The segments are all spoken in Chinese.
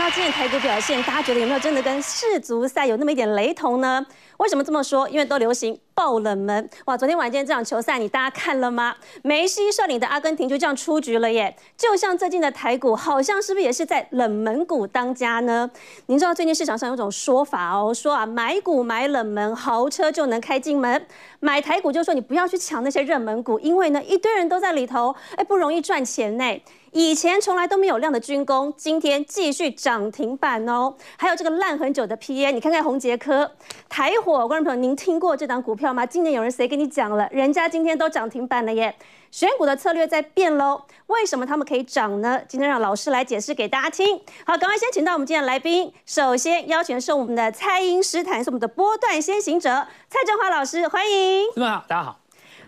分。讲到今天台股表现，大家觉得有没有真的跟世足赛有那么一点雷同呢？为什么这么说？因为都流行爆冷门哇！昨天晚间这场球赛，你大家看了吗？梅西率领的阿根廷就这样出局了耶！就像最近的台股，好像是不是也是在冷门股当家呢？您知道最近市场上有种说法哦，说啊买股买冷门，豪车就能开进门；买台股就说你不要去抢那些热门股，因为呢一堆人都在里头，哎不容易赚钱呢。以前从来都没有量的军工，今天继续涨停板哦。还有这个烂很久的 PA，你看看宏杰科、台火，观众朋友，您听过这档股票吗？今年有人谁跟你讲了？人家今天都涨停板了耶。选股的策略在变喽，为什么他们可以涨呢？今天让老师来解释给大家听。好，赶快先请到我们今天的来宾，首先邀请的是我们的蔡因斯坦，是我们的波段先行者蔡振华老师，欢迎。各位好，大家好。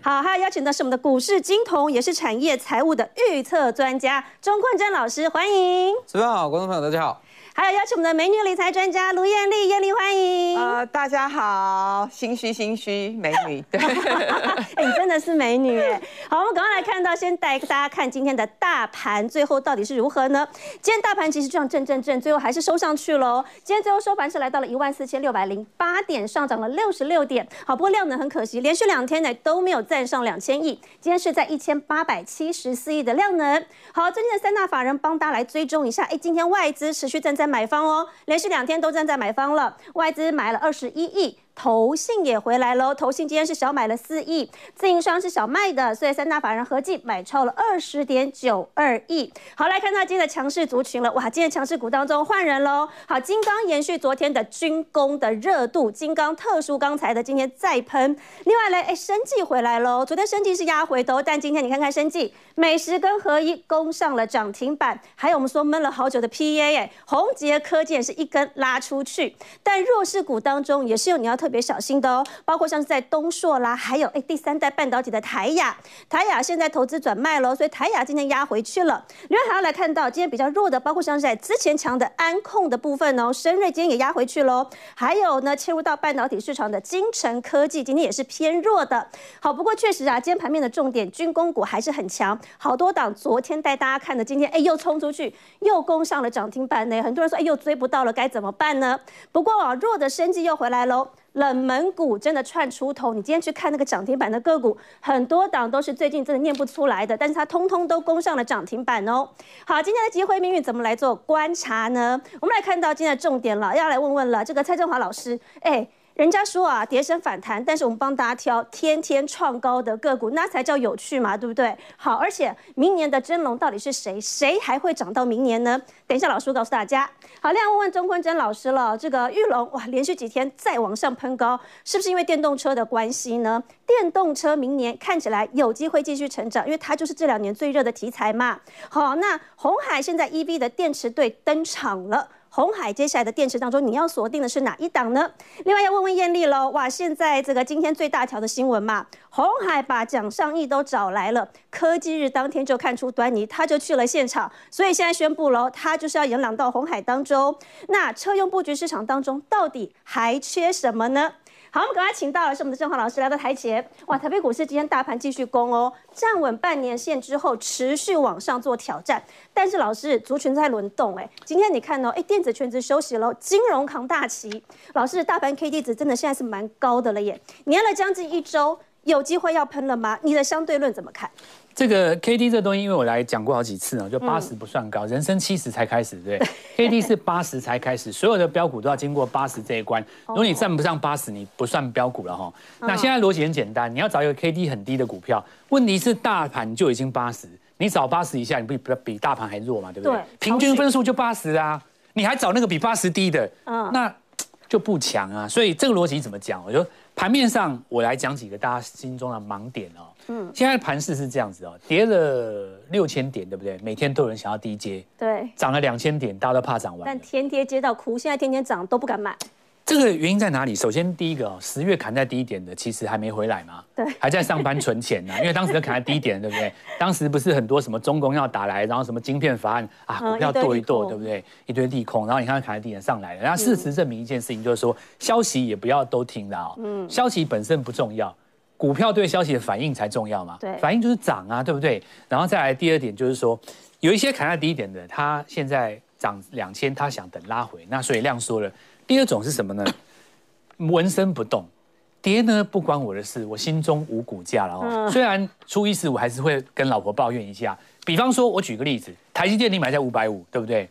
好，还有邀请的是我们的股市金童，也是产业财务的预测专家钟昆真老师，欢迎。主持人好，观众朋友大家好。还有邀请我们的美女理财专家卢艳丽，艳丽欢迎。呃，大家好，心虚心虚，美女。对，哎，你真的是美女哎。好，我们赶快来看到，先带大家看今天的大盘，最后到底是如何呢？今天大盘其实这样震震震，最后还是收上去喽。今天最后收盘是来到了一万四千六百零八点，上涨了六十六点。好，不过量能很可惜，连续两天呢都没有站上两千亿，今天是在一千八百七十四亿的量能。好，最近的三大法人帮大家来追踪一下，哎，今天外资持续站在。在买方哦，连续两天都站在买方了，外资买了二十一亿。投信也回来喽，投信今天是小买了四亿，自营商是小卖的，所以三大法人合计买超了二十点九二亿。好，来看到今天的强势族群了，哇，今天强势股当中换人喽。好，金刚延续昨天的军工的热度，金刚特殊钢材的今天再喷。另外嘞，哎，生技回来喽，昨天生技是压回头，但今天你看看生技，美食跟合一攻上了涨停板，还有我们说闷了好久的 PA 哎，宏杰科技也是一根拉出去，但弱势股当中也是有你要。特别小心的哦，包括像是在东硕啦，还有哎第三代半导体的台亚，台亚现在投资转卖了，所以台亚今天压回去了。另外还要来看到今天比较弱的，包括像是在之前强的安控的部分哦，深瑞今天也压回去喽。还有呢，切入到半导体市场的精成科技今天也是偏弱的。好，不过确实啊，今天盘面的重点军工股还是很强，好多档昨天带大家看的，今天哎又冲出去，又攻上了涨停板呢。很多人说哎又追不到了，该怎么办呢？不过啊，弱的生技又回来喽。冷门股真的串出头，你今天去看那个涨停板的个股，很多档都是最近真的念不出来的，但是它通通都攻上了涨停板哦。好，今天的机会命运怎么来做观察呢？我们来看到今天的重点了，要来问问了，这个蔡振华老师，哎。人家说啊，跌升反弹，但是我们帮大家挑天天创高的个股，那才叫有趣嘛，对不对？好，而且明年的真龙到底是谁？谁还会涨到明年呢？等一下老师告诉大家。好，另外问问钟坤真老师了，这个玉龙哇，连续几天再往上喷高，是不是因为电动车的关系呢？电动车明年看起来有机会继续成长，因为它就是这两年最热的题材嘛。好，那红海现在 EV 的电池队登场了。鸿海接下来的电池当中，你要锁定的是哪一档呢？另外要问问艳丽喽，哇，现在这个今天最大条的新闻嘛，鸿海把蒋尚义都找来了，科技日当天就看出端倪，他就去了现场，所以现在宣布喽，他就是要引两到红海当中。那车用布局市场当中，到底还缺什么呢？好，我们赶快请到的是我们的郑华老师来到台前。哇，台北股市今天大盘继续攻哦，站稳半年线之后持续往上做挑战。但是老师，族群在轮动哎，今天你看哦，哎，电子全职休息了，金融扛大旗。老师，大盘 K D 值真的现在是蛮高的了耶，黏了将近一周，有机会要喷了吗？你的相对论怎么看？这个 K D 这东西，因为我来讲过好几次呢，就八十不算高，嗯、人生七十才开始，对，对，K D 是八十才开始，所有的标股都要经过八十这一关。如果你站不上八十，你不算标股了哈。那现在逻辑很简单，你要找一个 K D 很低的股票，问题是大盘就已经八十，你找八十以下，你不比比大盘还弱嘛，对不对？对，平均分数就八十啊，你还找那个比八十低的，嗯，那就不强啊。所以这个逻辑怎么讲？我就。盘面上，我来讲几个大家心中的盲点哦。嗯，现在盘势是这样子哦，跌了六千点，对不对？每天都有人想要低接，对，涨了两千点，大家都怕涨完，但天跌接到哭，现在天天涨都不敢买。这个原因在哪里？首先，第一个哦，十月砍在低点的，其实还没回来嘛，对，还在上班存钱呢。因为当时就砍在低点，对不对？当时不是很多什么中共要打来，然后什么晶片法案啊，股票剁一剁，对不对？一堆利空，然后你看砍在低点上来了。然后事实证明一件事情，就是说消息也不要都听了哦。嗯，消息本身不重要，股票对消息的反应才重要嘛。对，反应就是涨啊，对不对？然后再来第二点就是说。有一些砍在低点的，他现在涨两千，他想等拉回，那所以量缩了。第二种是什么呢？纹身不动，跌呢不关我的事，我心中无股价了哦。虽然初一十五还是会跟老婆抱怨一下。比方说，我举个例子，台积电你买在五百五，对不对？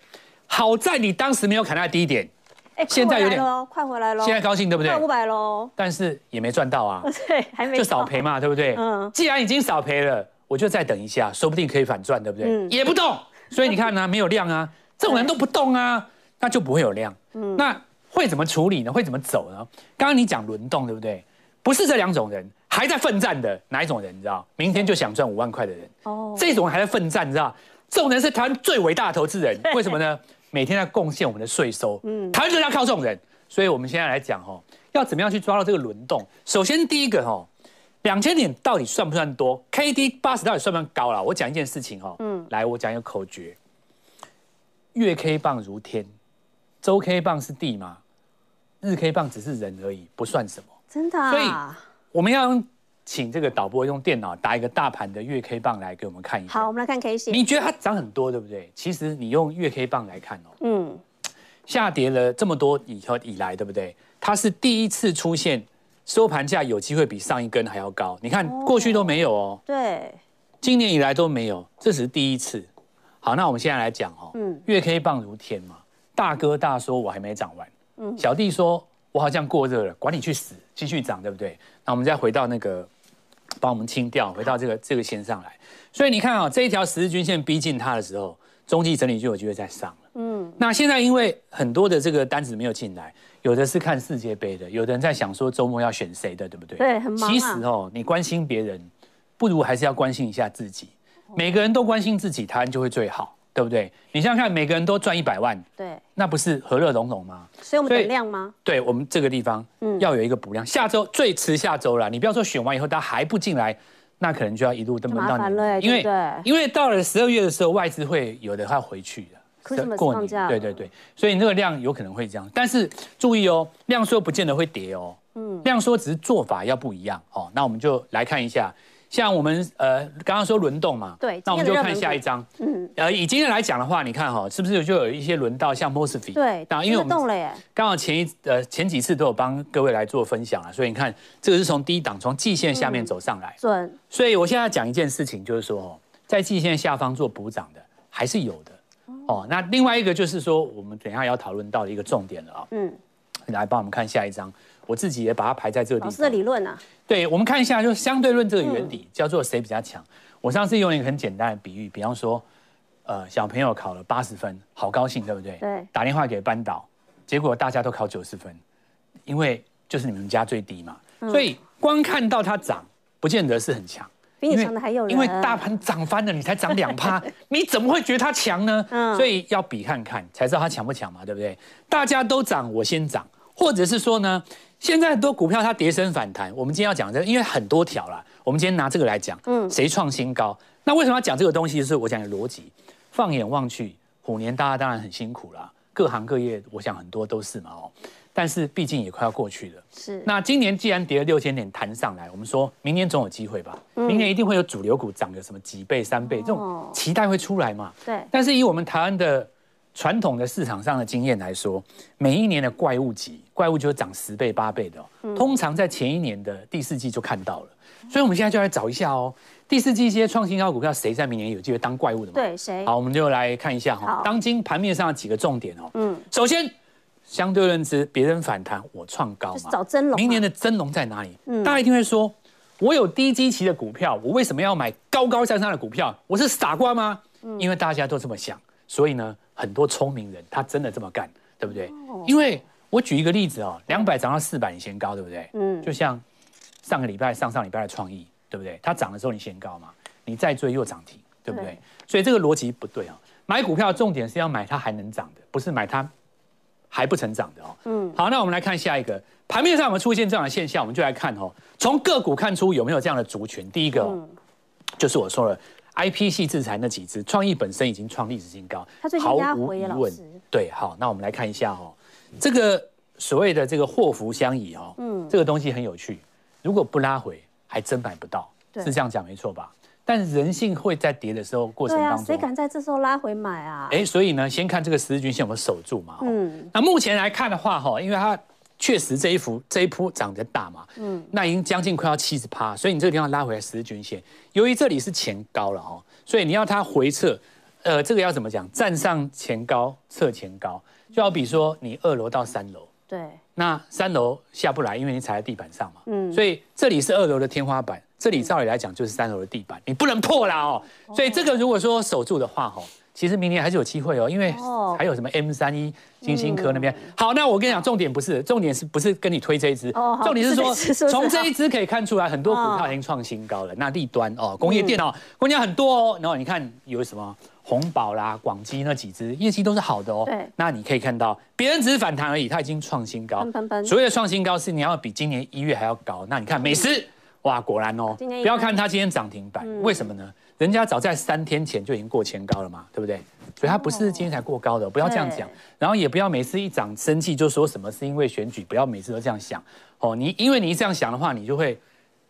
好在你当时没有砍到低点。哎，现在有点快回来了，现在高兴对不对？快五百喽，但是也没赚到啊，对，还没就少赔嘛，对不对？嗯，既然已经少赔了，我就再等一下，说不定可以反赚，对不对？嗯，也不动，所以你看呢，没有量啊，这种人都不动啊，那就不会有量。嗯，那会怎么处理呢？会怎么走呢？刚刚你讲轮动，对不对？不是这两种人，还在奋战的哪一种人？你知道？明天就想赚五万块的人，哦，这种人还在奋战，你知道？这种人是台湾最伟大的投资人，为什么呢？每天在贡献我们的税收，嗯，台湾就是要靠这种人。所以，我们现在来讲哦，要怎么样去抓到这个轮动？首先，第一个哦，两千点到底算不算多？K D 八十到底算不算高了？我讲一件事情哦，嗯，来，我讲一个口诀：月 K 棒如天，周 K 棒是地嘛，日 K 棒只是人而已，不算什么。真的啊？所以我们要请这个导播用电脑打一个大盘的月 K 棒来给我们看一下。好，我们来看 K 线。你觉得它涨很多，对不对？其实你用月 K 棒来看哦，嗯。下跌了这么多以后以来，对不对？它是第一次出现收盘价有机会比上一根还要高。你看过去都没有哦，对，今年以来都没有，这只是第一次。好，那我们现在来讲哦，嗯，月 K 棒如天嘛，大哥大说我还没涨完，嗯，小弟说我好像过热了，管你去死，继续涨，对不对？那我们再回到那个，帮我们清掉，回到这个这个线上来。所以你看啊，这一条十日均线逼近它的时候，中继整理就有机会再上了。嗯，那现在因为很多的这个单子没有进来，有的是看世界杯的，有的人在想说周末要选谁的，对不对？对，很忙啊。其实哦，你关心别人，不如还是要关心一下自己。每个人都关心自己，台湾就会最好，对不对？你想想看，每个人都赚一百万，对，那不是和乐融融吗？所以我们等量吗？对，我们这个地方要有一个补量。下周最迟下周了，你不要说选完以后他还不进来，那可能就要一路登门到你。因为因为到了十二月的时候，外资会有的要回去的。过年，对对对，所以那个量有可能会这样，但是注意哦，量缩不见得会跌哦，嗯，量缩只是做法要不一样哦。那我们就来看一下，像我们呃刚刚说轮动嘛，对，那我们就看下一张，嗯，呃以今天来讲的话，你看哈，是不是就有一些轮到像 Mosfet，对，那因为我们动了耶，刚好前一呃前几次都有帮各位来做分享啊，所以你看这个是从低档从季线下面走上来，准，所以我现在要讲一件事情，就是说哦，在季线下方做补涨的还是有的。哦，那另外一个就是说，我们等一下要讨论到的一个重点了啊。嗯，来帮我们看下一张，我自己也把它排在这个地方。老师的理论啊。对，我们看一下，就是相对论这个原理叫做谁比较强。我上次用一个很简单的比喻，比方说，呃，小朋友考了八十分，好高兴，对不对？对。打电话给班导，结果大家都考九十分，因为就是你们家最低嘛。所以光看到它涨，不见得是很强。比你强的还有人，因为大盘涨翻了，你才涨两趴，你怎么会觉得它强呢？嗯，所以要比看看，才知道它强不强嘛，对不对？大家都涨，我先涨，或者是说呢，现在很多股票它跌升反弹，我们今天要讲这个，因为很多条啦，我们今天拿这个来讲，嗯，谁创新高？那为什么要讲这个东西？就是我讲的逻辑。放眼望去，虎年大家当然很辛苦啦，各行各业，我想很多都是嘛，哦。但是毕竟也快要过去了，是。那今年既然跌了六千点弹上来，我们说明年总有机会吧？明年一定会有主流股涨个什么几倍、三倍，这种期待会出来嘛？对。但是以我们台湾的传统的市场上的经验来说，每一年的怪物级，怪物就是涨十倍、八倍的，通常在前一年的第四季就看到了。所以我们现在就来找一下哦，第四季一些创新高股票，谁在明年有机会当怪物的嘛？对，谁？好，我们就来看一下哈，当今盘面上的几个重点哦。嗯，首先。相对认知，别人反弹，我创高嘛。找真龙。明年的真龙在哪里？嗯，大家一定会说，我有低基期的股票，我为什么要买高高向上的股票？我是傻瓜吗？嗯，因为大家都这么想，所以呢，很多聪明人他真的这么干，对不对？哦，因为我举一个例子哦，两百涨到四百，你嫌高，对不对？嗯，就像上个礼拜、上上礼拜的创意，对不对？它涨的时候你嫌高嘛，你再追又涨停，对不对？对，所以这个逻辑不对啊。买股票重点是要买它还能涨的，不是买它。还不成长的哦，嗯，好，那我们来看下一个盘面上有没有出现这样的现象，我们就来看哦，从个股看出有没有这样的族群。第一个，就是我说了，IP 系制裁那几只，创意本身已经创历史新高，毫无疑问。对，好，那我们来看一下哦，这个所谓的这个祸福相倚哦，嗯，这个东西很有趣，如果不拉回，还真买不到，是这样讲没错吧？但人性会在跌的时候过程当中，谁敢在这时候拉回买啊？哎，所以呢，先看这个十字均线有没有守住嘛。嗯，那目前来看的话，哈，因为它确实这一幅这一波涨得大嘛，嗯，那已经将近快要七十趴，所以你这个地方拉回来十日均线，由于这里是前高了哈，所以你要它回撤，呃，这个要怎么讲？站上前高，测前高，就好比说你二楼到三楼，对，那三楼下不来，因为你踩在地板上嘛，嗯，所以这里是二楼的天花板。这里照理来讲就是三楼的地板，你不能破了哦。所以这个如果说守住的话，哈，其实明年还是有机会哦，因为还有什么 M 三一、金星科那边。好，那我跟你讲，重点不是，重点是不是跟你推这一支？重点是说，从这一支可以看出来，很多股票已经创新高了。那立端哦，工业电脑，工业很多哦。然后你看有什么红宝啦、广基那几支，业绩都是好的哦。对。那你可以看到，别人只是反弹而已，它已经创新高。所谓的创新高是你要比今年一月还要高。那你看美狮。哇，果然哦，不要看它今天涨停板，嗯、为什么呢？人家早在三天前就已经过前高了嘛，对不对？所以它不是今天才过高的，不要这样讲。然后也不要每次一涨生气就说什么是因为选举，不要每次都这样想哦。你因为你这样想的话，你就会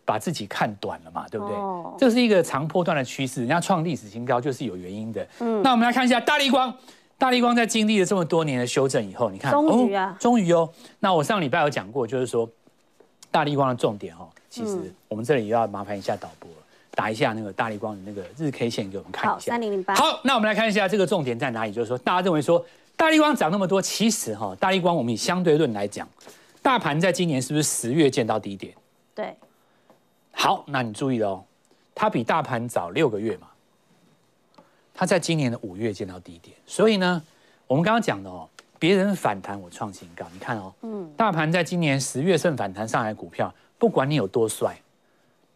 把自己看短了嘛，对不对？哦、这是一个长波段的趋势，人家创历史新高就是有原因的。嗯，那我们来看一下大力光，大力光在经历了这么多年的修正以后，你看，终于啊，终于哦。那我上礼拜有讲过，就是说大力光的重点哦。其实我们这里又要麻烦一下导播，打一下那个大力光的那个日 K 线给我们看一下。好，三零零八。好，那我们来看一下这个重点在哪里，就是说大家认为说大力光涨那么多，其实哈，大力光我们以相对论来讲，大盘在今年是不是十月见到低点？对。好，那你注意了哦，它比大盘早六个月嘛，它在今年的五月见到低点，所以呢，我们刚刚讲的哦，别人反弹我创新高，你看哦，嗯，大盘在今年十月份反弹上来股票。不管你有多帅，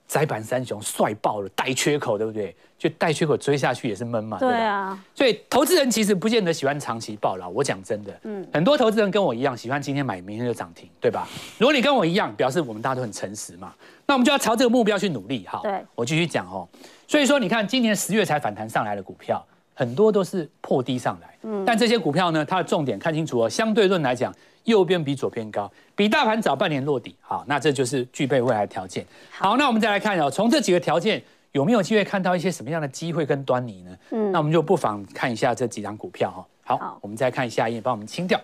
载板三雄帅爆了，带缺口，对不对？就带缺口追下去也是闷嘛，对啊。所以投资人其实不见得喜欢长期暴了。我讲真的，嗯，很多投资人跟我一样，喜欢今天买，明天就涨停，对吧？如果你跟我一样，表示我们大家都很诚实嘛。那我们就要朝这个目标去努力，哈。对，我继续讲哦。所以说，你看今年十月才反弹上来的股票，很多都是破低上来，嗯。但这些股票呢，它的重点看清楚哦，相对论来讲。右边比左边高，比大盘早半年落底，好，那这就是具备未来的条件。好，那我们再来看哦，从这几个条件有没有机会看到一些什么样的机会跟端倪呢？嗯，那我们就不妨看一下这几张股票哈。好，好我们再看下一页，帮我们清掉。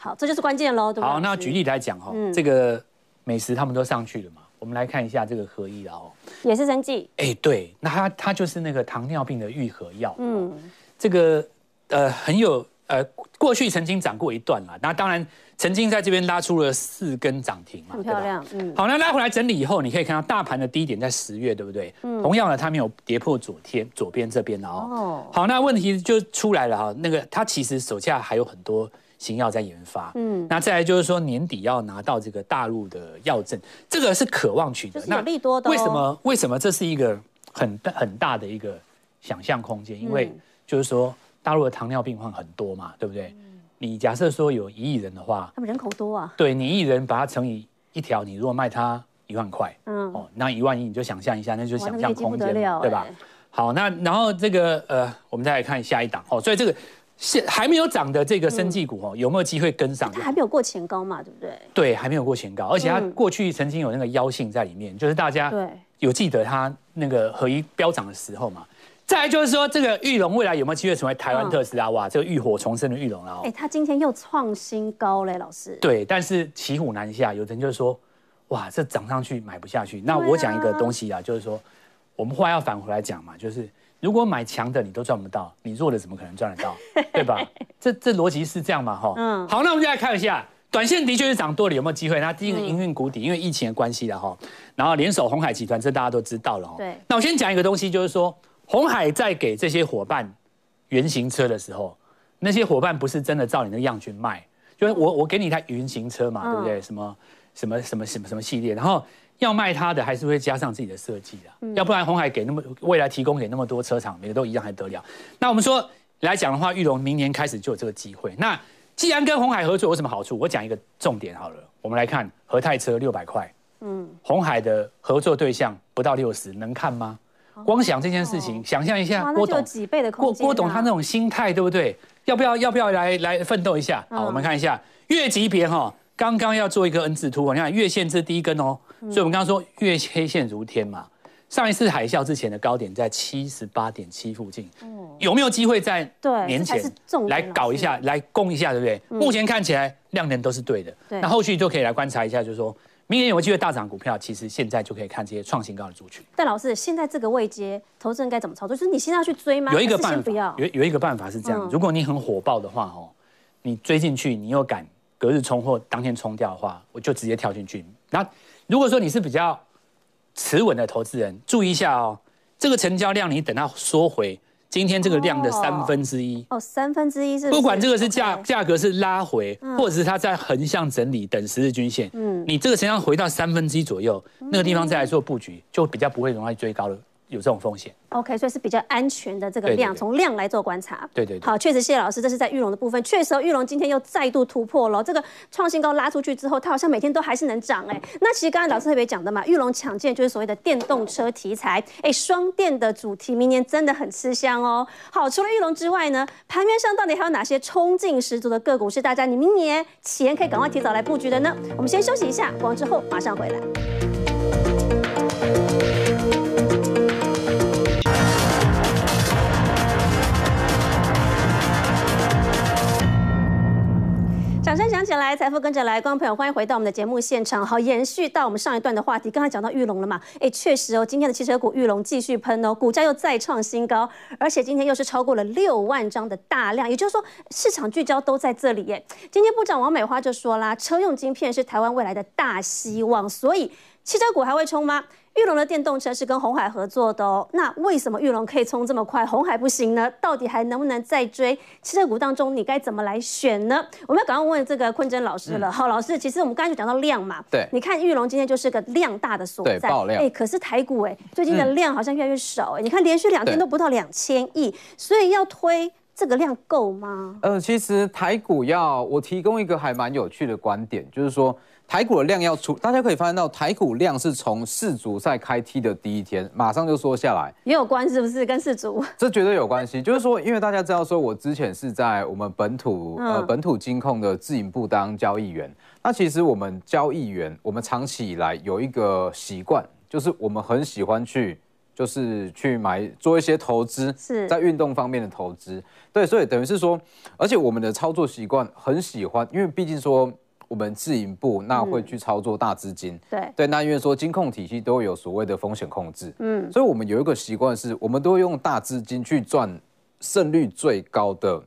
好，这就是关键喽。好，那举例来讲哈，嗯、这个美食他们都上去了嘛，我们来看一下这个合一了哦，也是生剂。哎，对，那它它就是那个糖尿病的愈合药。嗯，这个呃很有呃过去曾经涨过一段啦，那当然。曾经在这边拉出了四根涨停嘛，很漂亮，嗯。好，那拉回来整理以后，你可以看到大盘的低点在十月，对不对？嗯。同样的，它没有跌破左天左边这边的哦。哦。好，那问题就出来了哈，那个它其实手下还有很多新药在研发，嗯。那再来就是说年底要拿到这个大陆的药证，这个是渴望取得。就是有利多的。为什么？为什么这是一个很大很大的一个想象空间？因为就是说大陆的糖尿病患很多嘛，对不对？嗯你假设说有一亿人的话，他们人口多啊。对，你一亿人把它乘以一条，你如果卖它一万块，嗯，哦，那一万亿你就想象一下，那就是想象空间，对吧？好，那然后这个呃，我们再来看下一档哦。所以这个现还没有涨的这个生技股哦，有没有机会跟上？它还没有过前高嘛，对不对？对，还没有过前高，而且它过去曾经有那个妖性在里面，就是大家对有记得它那个合一飙涨的时候嘛。再来就是说，这个玉龙未来有没有机会成为台湾特斯拉？哇，这个浴火重生的玉龙了哦。哎，他今天又创新高嘞，老师。对，但是骑虎难下，有人就是说，哇，这涨上去买不下去。那我讲一个东西啊，就是说，我们话要返回来讲嘛，就是如果买强的你都赚不到，你弱的怎么可能赚得到？对吧？这这逻辑是这样嘛？哈。嗯。好，那我们就来看一下，短线的确是涨多了，有没有机会？那第一个营运谷底，因为疫情的关系了哈。然后联手红海集团，这大家都知道了哈。对。那我先讲一个东西，就是说。红海在给这些伙伴原型车的时候，那些伙伴不是真的照你那个样去卖，就是我我给你一台原型车嘛，对不对？什么什么什么什么什么系列，然后要卖它的还是会加上自己的设计的，要不然红海给那么未来提供给那么多车厂，每个都一样还得了？那我们说来讲的话，玉龙明年开始就有这个机会。那既然跟红海合作有什么好处？我讲一个重点好了，我们来看和泰车六百块，嗯，红海的合作对象不到六十，能看吗？光想这件事情，想象一下郭董郭郭董他那种心态，对不对？要不要要不要来来奋斗一下？好，我们看一下月级别哈，刚刚要做一个 N 字突破，你看月线这第一根哦，所以我们刚刚说月黑线如天嘛，上一次海啸之前的高点在七十八点七附近，有没有机会在年前来搞一下，来攻一下，对不对？目前看起来量能都是对的，那后续就可以来观察一下，就是说明年有没有机会大涨股票，其实现在就可以看这些创新高的族群。但老师，现在这个位阶，投资人该怎么操作？就是你现在要去追吗？有一个办法，有有一个办法是这样，如果你很火爆的话，哦，你追进去，你又敢隔日冲或当天冲掉的话，我就直接跳进去。那如果说你是比较持稳的投资人，注意一下哦，这个成交量你等它缩回今天这个量的三分之一。哦，三分之一是，不管这个是价价格是拉回，或者是它在横向整理等十日均线，嗯，你这个成交量回到三分之一左右，那个地方再来做布局，就比较不会容易追高了。有这种风险，OK，所以是比较安全的这个量，从量来做观察。对对，对，好，确实谢谢老师，这是在玉龙的部分，确实玉龙今天又再度突破了这个创新高，拉出去之后，它好像每天都还是能涨哎。那其实刚才老师特别讲的嘛，玉龙抢建就是所谓的电动车题材，哎，双电的主题，明年真的很吃香哦。好，除了玉龙之外呢，盘面上到底还有哪些冲劲十足的个股是大家你明年前可以赶快提早来布局的呢？我们先休息一下，广告之后马上回来。掌声响起来，财富跟着来，观众朋友欢迎回到我们的节目现场。好，延续到我们上一段的话题，刚才讲到裕隆了嘛？哎，确实哦，今天的汽车股裕隆继续喷哦，股价又再创新高，而且今天又是超过了六万张的大量，也就是说市场聚焦都在这里耶。今天部长王美花就说啦，车用晶片是台湾未来的大希望，所以汽车股还会冲吗？裕隆的电动车是跟鸿海合作的哦，那为什么玉龙可以冲这么快，鸿海不行呢？到底还能不能再追？汽车股当中你该怎么来选呢？我们要赶快问这个坤真老师了。嗯、好，老师，其实我们刚才就讲到量嘛，对，你看玉龙今天就是个量大的所在，对，爆量。哎，可是台股哎，最近的量好像越来越少哎，嗯、你看连续两天都不到两千亿，所以要推这个量够吗？呃，其实台股要我提供一个还蛮有趣的观点，就是说。台股的量要出，大家可以发现到台股量是从世足赛开踢的第一天，马上就缩下来，也有关系是不是跟世足？这绝对有关系，就是说，因为大家知道说，我之前是在我们本土呃本土金控的自营部当交易员，那其实我们交易员，我们长期以来有一个习惯，就是我们很喜欢去，就是去买做一些投资，是在运动方面的投资，对，所以等于是说，而且我们的操作习惯很喜欢，因为毕竟说。我们自营部那会去操作大资金，嗯、对。对，那因为说金控体系都有所谓的风险控制，嗯，所以我们有一个习惯是，我们都会用大资金去赚胜率最高的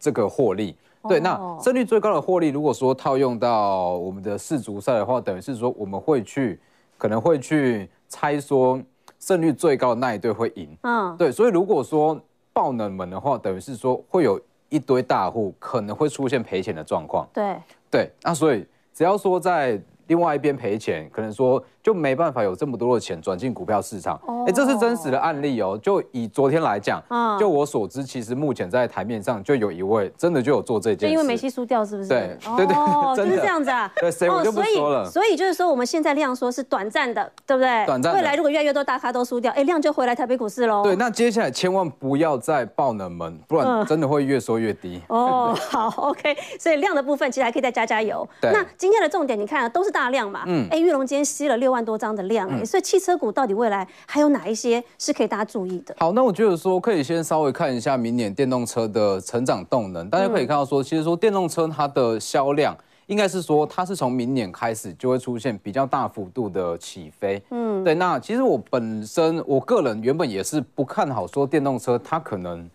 这个获利。对，哦、那胜率最高的获利，如果说套用到我们的世足赛的话，等于是说我们会去可能会去猜说胜率最高的那一队会赢，嗯，对，所以如果说爆冷门的话，等于是说会有一堆大户可能会出现赔钱的状况，对。对，那所以只要说在另外一边赔钱，可能说。就没办法有这么多的钱转进股票市场，哎，这是真实的案例哦。就以昨天来讲，就我所知，其实目前在台面上就有一位真的就有做这件事。因为梅西输掉是不是？对对对，就是这样子啊。对，谁我就不说了。所以就是说，我们现在量说是短暂的，对不对？短暂。未来如果越来越多大咖都输掉，哎，量就回来台北股市喽。对，那接下来千万不要再爆冷门，不然真的会越缩越低。哦，好，OK。所以量的部分其实还可以再加加油。对。那今天的重点，你看啊都是大量嘛。嗯。哎，玉龙今天吸了六万多张的量。所以汽车股到底未来还有哪一些是可以大家注意的？好，那我觉得说可以先稍微看一下明年电动车的成长动能。大家可以看到说，其实说电动车它的销量应该是说它是从明年开始就会出现比较大幅度的起飞。嗯，对。那其实我本身我个人原本也是不看好说电动车它可能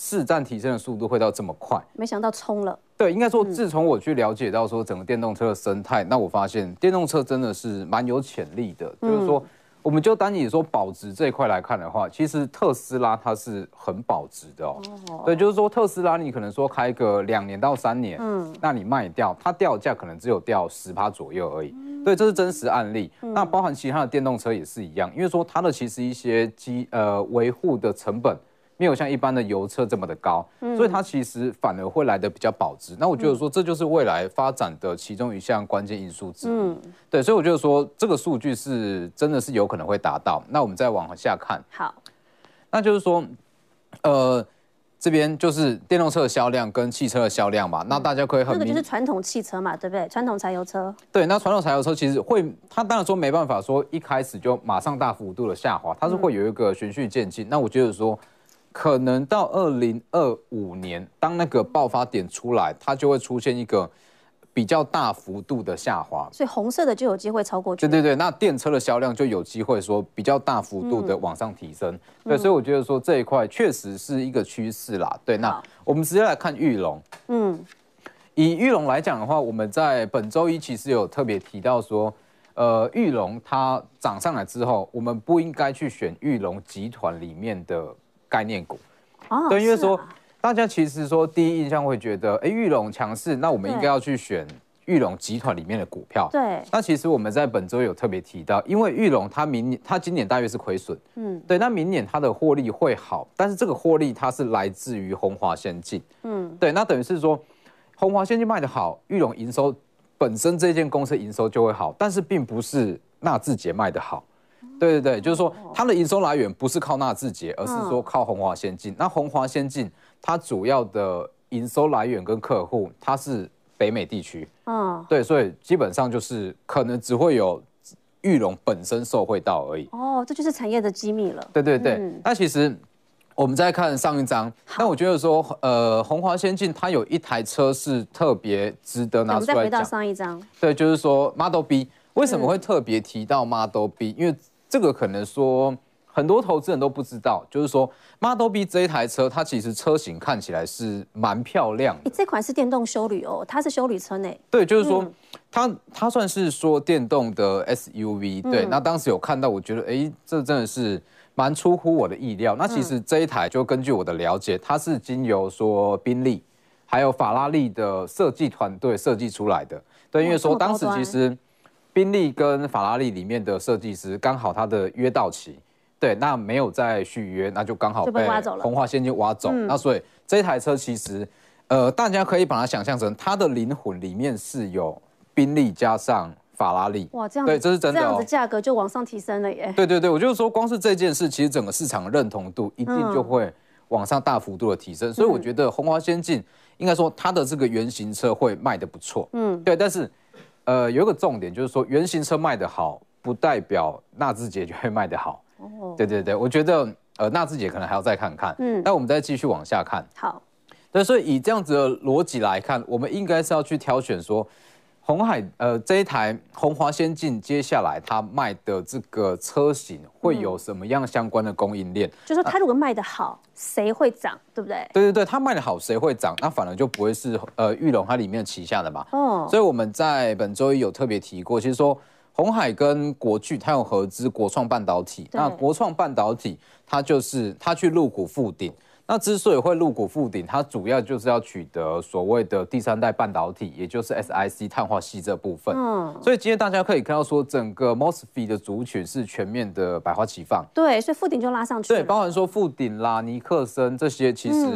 市占提升的速度会到这么快，没想到冲了。对，应该说，自从我去了解到说整个电动车的生态，那我发现电动车真的是蛮有潜力的。就是说，我们就单以说保值这一块来看的话，其实特斯拉它是很保值的哦。对，就是说特斯拉你可能说开个两年到三年，嗯，那你卖掉，它掉价可能只有掉十趴左右而已。对，这是真实案例。那包含其他的电动车也是一样，因为说它的其实一些机呃维护的成本。没有像一般的油车这么的高，所以它其实反而会来的比较保值。那我觉得说这就是未来发展的其中一项关键因素之一。对，所以我觉得说这个数据是真的是有可能会达到。那我们再往下看，好，那就是说，呃，这边就是电动车的销量跟汽车的销量嘛，那大家可以很那个就是传统汽车嘛，对不对？传统柴油车。对，那传统柴油车其实会，它当然说没办法说一开始就马上大幅度的下滑，它是会有一个循序渐进。那我觉得说，可能到二零二五年，当那个爆发点出来，它就会出现一个。比较大幅度的下滑，所以红色的就有机会超过去。对对对，那电车的销量就有机会说比较大幅度的往上提升。嗯、对，所以我觉得说这一块确实是一个趋势啦。对，那我们直接来看玉龙。嗯，以玉龙来讲的话，我们在本周一其实有特别提到说，呃，玉龙它涨上来之后，我们不应该去选玉龙集团里面的概念股。哦，对，因为说。大家其实说第一印象会觉得，哎，玉龙强势，那我们应该要去选玉龙集团里面的股票。对。那其实我们在本周有特别提到，因为玉龙它明年它今年大约是亏损，嗯，对。那明年它的获利会好，但是这个获利它是来自于红华先进，嗯，对。那等于是说，红华先进卖得好，玉龙营收本身这间公司营收就会好，但是并不是纳智捷卖得好。对对对，就是说它的营收来源不是靠纳智捷，而是说靠红华先进。那红华先进它主要的营收来源跟客户，它是北美地区。嗯，对，所以基本上就是可能只会有玉龙本身受惠到而已。哦，这就是产业的机密了。对对对，嗯、那其实我们再看上一张，那我觉得说，呃，红华先进它有一台车是特别值得拿出来讲。我们再回到上一张。对，就是说 Model B 为什么会特别提到 Model B？、嗯、因为这个可能说很多投资人都不知道，就是说 Model B 这一台车，它其实车型看起来是蛮漂亮的。这款是电动修旅哦，它是修旅车呢。对，就是说它它算是说电动的 SUV。对，那当时有看到，我觉得哎，这真的是蛮出乎我的意料。那其实这一台就根据我的了解，它是经由说宾利还有法拉利的设计团队设计出来的。对，因为说当时其实。宾利跟法拉利里面的设计师刚好他的约到期，对，那没有再续约，那就刚好被红花先进挖走。那所以这台车其实，呃，大家可以把它想象成它的灵魂里面是有宾利加上法拉利。哇，这样对，这是真的，这样子价格就往上提升了耶。对对对，我就是说，光是这件事，其实整个市场的认同度一定就会往上大幅度的提升。所以我觉得红花先进应该说它的这个原型车会卖的不错。嗯，对，但是。呃，有一个重点就是说，原型车卖得好，不代表纳智捷就会卖得好。哦，对对对，我觉得呃，纳智捷可能还要再看看。嗯，那我们再继续往下看。好，对，所以以这样子的逻辑来看，我们应该是要去挑选说。鸿海呃，这一台红华先进，接下来它卖的这个车型会有什么样相关的供应链？就是说它如果卖得好，谁会涨，对不对？对对对，它卖得好，谁会涨？那反而就不会是呃玉龙它里面旗下的嘛。哦，所以我们在本周一有特别提过，其实说红海跟国巨它有合资国创半导体，那国创半导体它就是它去入股富鼎。那之所以会入股富鼎，它主要就是要取得所谓的第三代半导体，也就是 SiC 碳化矽这部分。嗯，所以今天大家可以看到说，整个 MOSFET 的族群是全面的百花齐放。对，所以富鼎就拉上去。对，包含说富鼎啦、尼克森这些，其实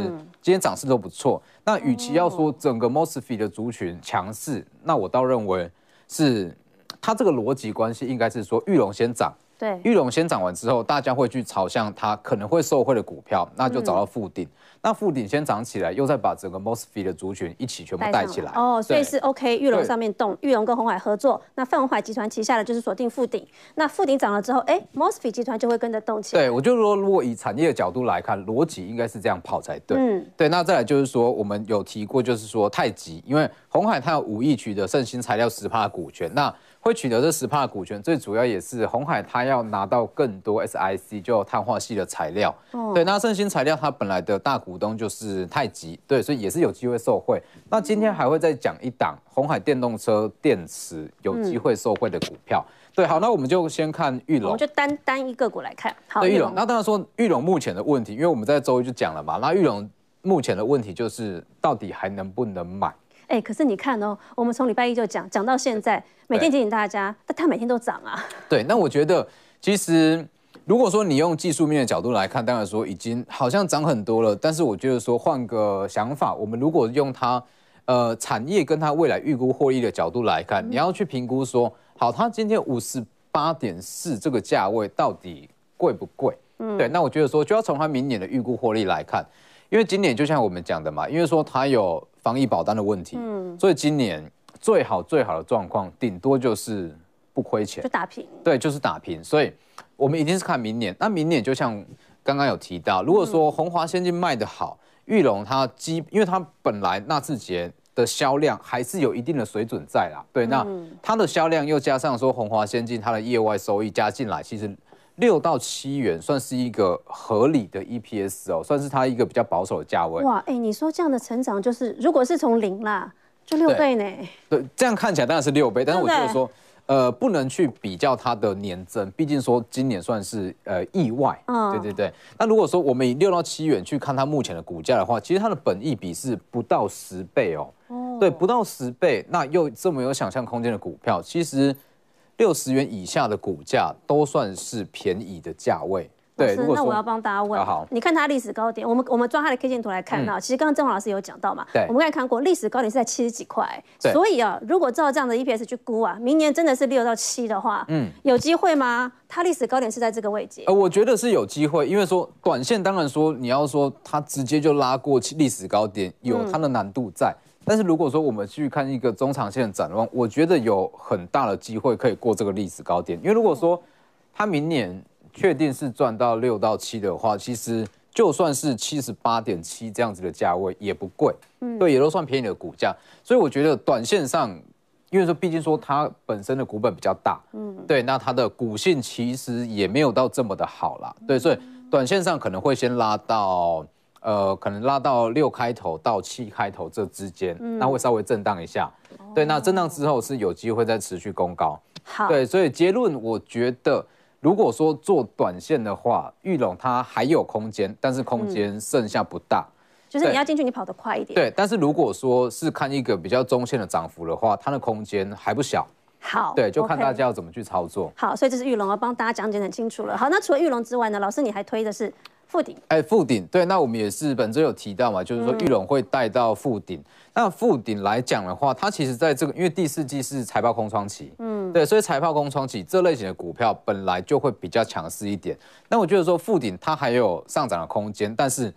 今天涨势都不错。那与其要说整个 MOSFET 的族群强势，那我倒认为是它这个逻辑关系应该是说玉龙先涨。对，玉龙先涨完之后，大家会去朝向它可能会受惠的股票，那就找到富鼎。嗯、那富鼎先涨起来，又再把整个 MOSFET 的族群一起全部带起来。哦，所以是 OK，玉龙上面动，玉龙跟红海合作，那泛红海集团旗下的就是锁定富鼎。那富鼎涨了之后，哎，MOSFET 集团就会跟着动起来。对，我就说，如果以产业的角度来看，逻辑应该是这样跑才对。嗯，对。那再来就是说，我们有提过，就是说太极，因为红海它有五亿取得盛兴材料十趴的股权，那。会取得这十帕的股权，最主要也是红海它要拿到更多 SiC 就碳化系的材料。哦、对，那盛兴材料它本来的大股东就是太极，对，所以也是有机会受惠。那今天还会再讲一档红海电动车电池有机会受惠的股票。嗯、对，好，那我们就先看玉龙，我们就单单一个股来看。好，玉龙。那当然说玉龙目前的问题，因为我们在周一就讲了嘛。那玉龙目前的问题就是到底还能不能买？哎，可是你看哦，我们从礼拜一就讲讲到现在，每天提醒大家，但它每天都涨啊。对，那我觉得其实如果说你用技术面的角度来看，当然说已经好像涨很多了。但是我觉得说换个想法，我们如果用它呃产业跟它未来预估获利的角度来看，你要去评估说，好，它今天五十八点四这个价位到底贵不贵？嗯，对，那我觉得说就要从它明年的预估获利来看。因为今年就像我们讲的嘛，因为说它有防疫保单的问题，嗯，所以今年最好最好的状况，顶多就是不亏钱，就打平。对，就是打平。所以我们一定是看明年。那明年就像刚刚有提到，如果说红华先进卖得好，玉龙它基，因为它本来纳智捷的销量还是有一定的水准在啦。对，那它的销量又加上说红华先进它的业外收益加进来，其实。六到七元算是一个合理的 EPS 哦，算是它一个比较保守的价位。哇，哎，你说这样的成长就是，如果是从零啦，就六倍呢？对，这样看起来当然是六倍，但是我觉得说，呃，不能去比较它的年增，毕竟说今年算是呃意外。嗯，对对对。那如果说我们以六到七元去看它目前的股价的话，其实它的本益比是不到十倍哦。哦。对，不到十倍，那又这么有想象空间的股票，其实。六十元以下的股价都算是便宜的价位。对，那我要帮大家问，好，你看它历史高点，我们我们抓它的 K 线图来看到，其实刚刚郑华老师有讲到嘛，对，我们刚才看过历史高点是在七十几块，所以啊，如果照这样的 EPS 去估啊，明年真的是六到七的话，嗯，有机会吗？它历史高点是在这个位置？呃，我觉得是有机会，因为说短线当然说你要说它直接就拉过历史高点，有它的难度在。但是如果说我们去看一个中长线的展望，我觉得有很大的机会可以过这个历史高点。因为如果说它明年确定是赚到六到七的话，其实就算是七十八点七这样子的价位也不贵，嗯，对，也都算便宜的股价。所以我觉得短线上，因为说毕竟说它本身的股本比较大，嗯，对，那它的股性其实也没有到这么的好啦，对，所以短线上可能会先拉到。呃，可能拉到六开头到七开头这之间，嗯、那会稍微震荡一下。哦、对，那震荡之后是有机会再持续攻高。好，对，所以结论我觉得，如果说做短线的话，玉龙它还有空间，但是空间剩下不大。嗯、就是你要进去，你跑得快一点。对，但是如果说是看一个比较中线的涨幅的话，它的空间还不小。好，对，就看大家要怎么去操作。好，所以这是玉龙，我帮大家讲解很清楚了。好，那除了玉龙之外呢，老师你还推的是？富鼎，哎，富鼎，对，那我们也是本周有提到嘛，就是说玉龙会带到富鼎。嗯、那富鼎来讲的话，它其实在这个，因为第四季是财报空窗期，嗯，对，所以财报空窗期这类型的股票本来就会比较强势一点。那我觉得说富鼎它还有上涨的空间，但是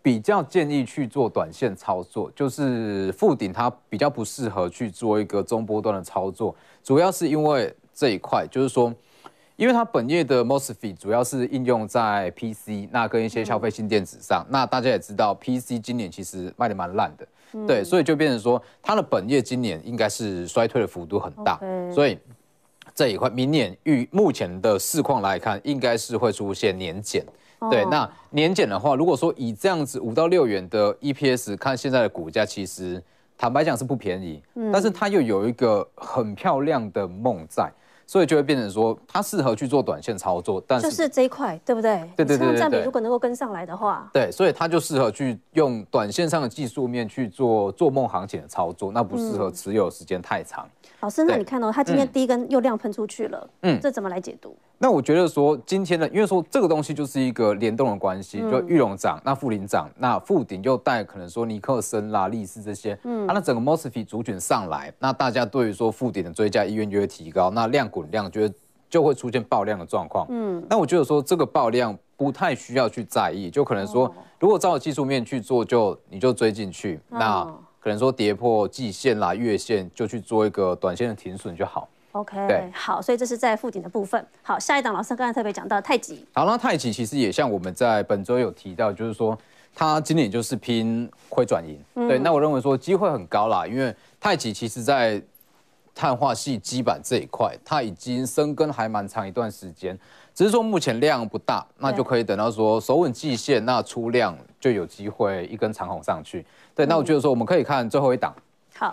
比较建议去做短线操作，就是富鼎它比较不适合去做一个中波段的操作，主要是因为这一块，就是说。因为它本业的 MOSFET 主要是应用在 PC，那跟一些消费性电子上。嗯、那大家也知道，PC 今年其实卖的蛮烂的，嗯、对，所以就变成说，它的本业今年应该是衰退的幅度很大。所以这一块，明年预目前的市况来看，应该是会出现年减。哦、对，那年减的话，如果说以这样子五到六元的 EPS 看现在的股价，其实坦白讲是不便宜，嗯、但是它又有一个很漂亮的梦在。所以就会变成说，它适合去做短线操作，但是就是这一块，对不对？对对对对。占比如果能够跟上来的话，对，所以它就适合去用短线上的技术面去做做梦行情的操作，那不适合持有时间太长。嗯老师，那你看、哦、它今天第一根又量喷出去了，嗯，这怎么来解读？那我觉得说今天的，因为说这个东西就是一个联动的关系，就玉龙涨，那富林涨，那富鼎又带可能说尼克森啦、力士这些，嗯，啊那整个 MOSFET 族群上来，那大家对于说富鼎的追加意愿就会提高，那量滚量就会就会出现爆量的状况，嗯，那我觉得说这个爆量不太需要去在意，就可能说如果照技术面去做，就你就追进去，那。可能说跌破季线啦、月线，就去做一个短线的停损就好。OK，好，所以这是在富鼎的部分。好，下一档老师刚才特别讲到太极。好，那太极其实也像我们在本周有提到，就是说它今年就是拼亏转盈。嗯、对，那我认为说机会很高啦，因为太极其实在碳化系基板这一块，它已经生根还蛮长一段时间。只是说目前量不大，那就可以等到说守稳季线，那出量就有机会一根长红上去。对，那我觉得说我们可以看最后一档。好，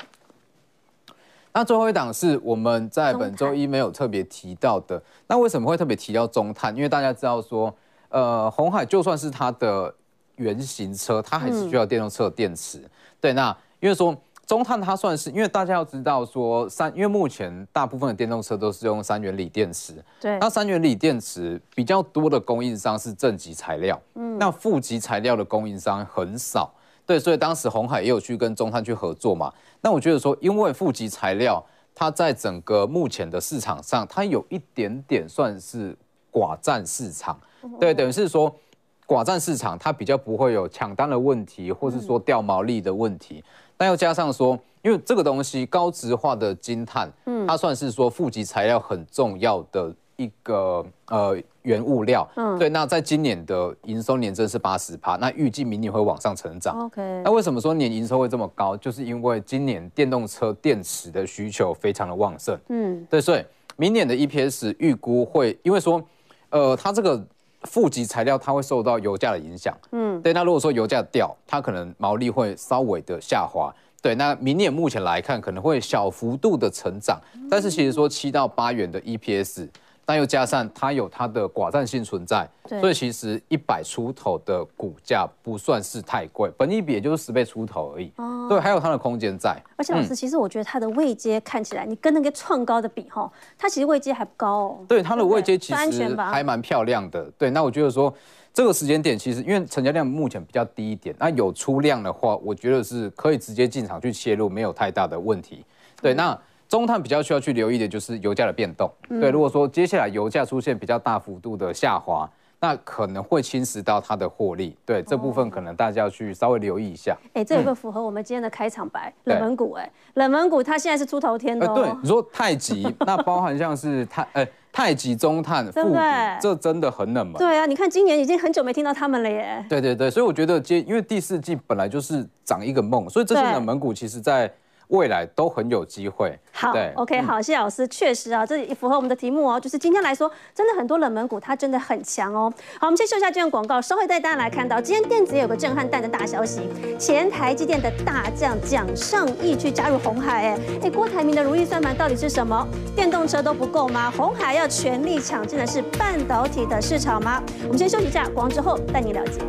那最后一档是我们在本周一没有特别提到的。那为什么会特别提到中碳？因为大家知道说，呃，红海就算是它的原型车，它还是需要电动车的电池。对，那因为说。中碳它算是，因为大家要知道说三，因为目前大部分的电动车都是用三元锂电池，对，那三元锂电池比较多的供应商是正极材料，嗯，那负极材料的供应商很少，对，所以当时红海也有去跟中碳去合作嘛。那我觉得说，因为负极材料它在整个目前的市场上，它有一点点算是寡占市场，对，等于是说。寡占市场它比较不会有抢单的问题，或是说掉毛利的问题。那又加上说，因为这个东西高值化的金碳，嗯，它算是说负极材料很重要的一个呃原物料，嗯，对。那在今年的营收年增是八十趴，那预计明年会往上成长。OK。那为什么说年营收会这么高？就是因为今年电动车电池的需求非常的旺盛，嗯，对。所以明年的 EPS 预估会，因为说，呃，它这个负极材料它会受到油价的影响，嗯，对。那如果说油价掉，它可能毛利会稍微的下滑。对，那明年目前来看可能会小幅度的成长，但是其实说七到八元的 EPS，但又加上它有它的寡占性存在，所以其实一百出头的股价不算是太贵，本益比也就是十倍出头而已。哦，对，还有它的空间在。而且老师，其实我觉得它的位阶看起来，你跟那个创高的比哈，它其实位阶还不高哦。对，它的位阶其实还蛮漂亮的。对，那我觉得说。这个时间点其实因为成交量目前比较低一点，那有出量的话，我觉得是可以直接进场去切入，没有太大的问题。对，那中碳比较需要去留意的就是油价的变动。对，如果说接下来油价出现比较大幅度的下滑。那可能会侵蚀到它的获利，对这部分可能大家要去稍微留意一下。哎、欸，这有个符合我们今天的开场白，嗯、冷门股哎，冷门股它现在是出头天的、哦。对，你说太极，那包含像是太哎太极中碳、富鼎，这真的很冷门。对啊，你看今年已经很久没听到他们了耶。对对对，所以我觉得今因为第四季本来就是涨一个梦，所以这些冷门股其实在。未来都很有机会。好，OK，好，谢谢老师。确实啊，这也符合我们的题目哦。就是今天来说，真的很多冷门股，它真的很强哦。好，我们先秀一下这段广告，稍后带大家来看到，今天电子也有个震撼弹的大消息，前台积电的大将蒋尚义去加入红海。哎，哎，郭台铭的如意算盘到底是什么？电动车都不够吗？红海要全力抢进的是半导体的市场吗？我们先休息一下，广告之后带你了解。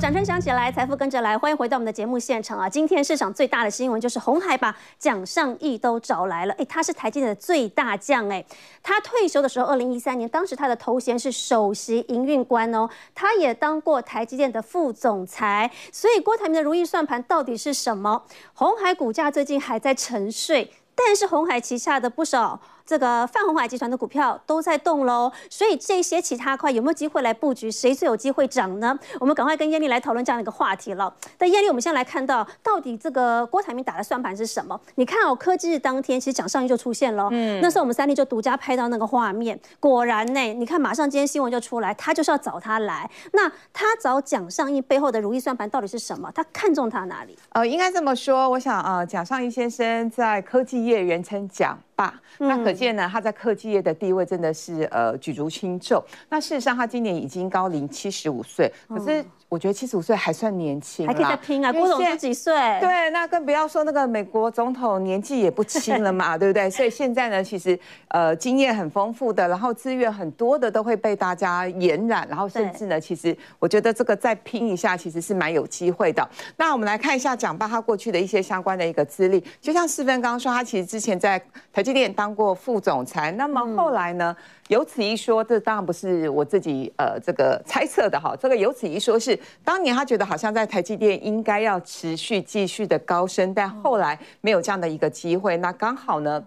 掌声响起来，财富跟着来，欢迎回到我们的节目现场啊！今天市场最大的新闻就是红海把蒋尚义都找来了，哎，他是台积电的最大将，哎，他退休的时候，二零一三年，当时他的头衔是首席营运官哦，他也当过台积电的副总裁，所以郭台铭的如意算盘到底是什么？红海股价最近还在沉睡，但是红海旗下的不少。这个泛鸿海集团的股票都在动喽，所以这些其他块有没有机会来布局？谁最有机会涨呢？我们赶快跟燕丽来讨论这样的一个话题了。但燕丽，我们先来看到到底这个郭台铭打的算盘是什么？你看哦，科技日当天，其实蒋尚义就出现了。嗯，那时候我们三立就独家拍到那个画面，果然呢，你看马上今天新闻就出来，他就是要找他来。那他找蒋尚义背后的如意算盘到底是什么？他看中他哪里？呃，应该这么说，我想呃，蒋尚义先生在科技业原称蒋。那可见呢，他在科技业的地位真的是呃举足轻重。那事实上，他今年已经高龄七十五岁，可是。我觉得七十五岁还算年轻，还可以再拼啊！郭总是几岁？对，那更不要说那个美国总统年纪也不轻了嘛，对不对？所以现在呢，其实呃经验很丰富的，然后资源很多的都会被大家延揽，然后甚至呢，其实我觉得这个再拼一下，其实是蛮有机会的。那我们来看一下蒋爸他过去的一些相关的一个资历，就像四分刚刚说，他其实之前在台积电当过副总裁，那么后来呢？嗯有此一说，这当然不是我自己呃这个猜测的哈。这个有此一说是当年他觉得好像在台积电应该要持续继续的高升，但后来没有这样的一个机会。那刚好呢，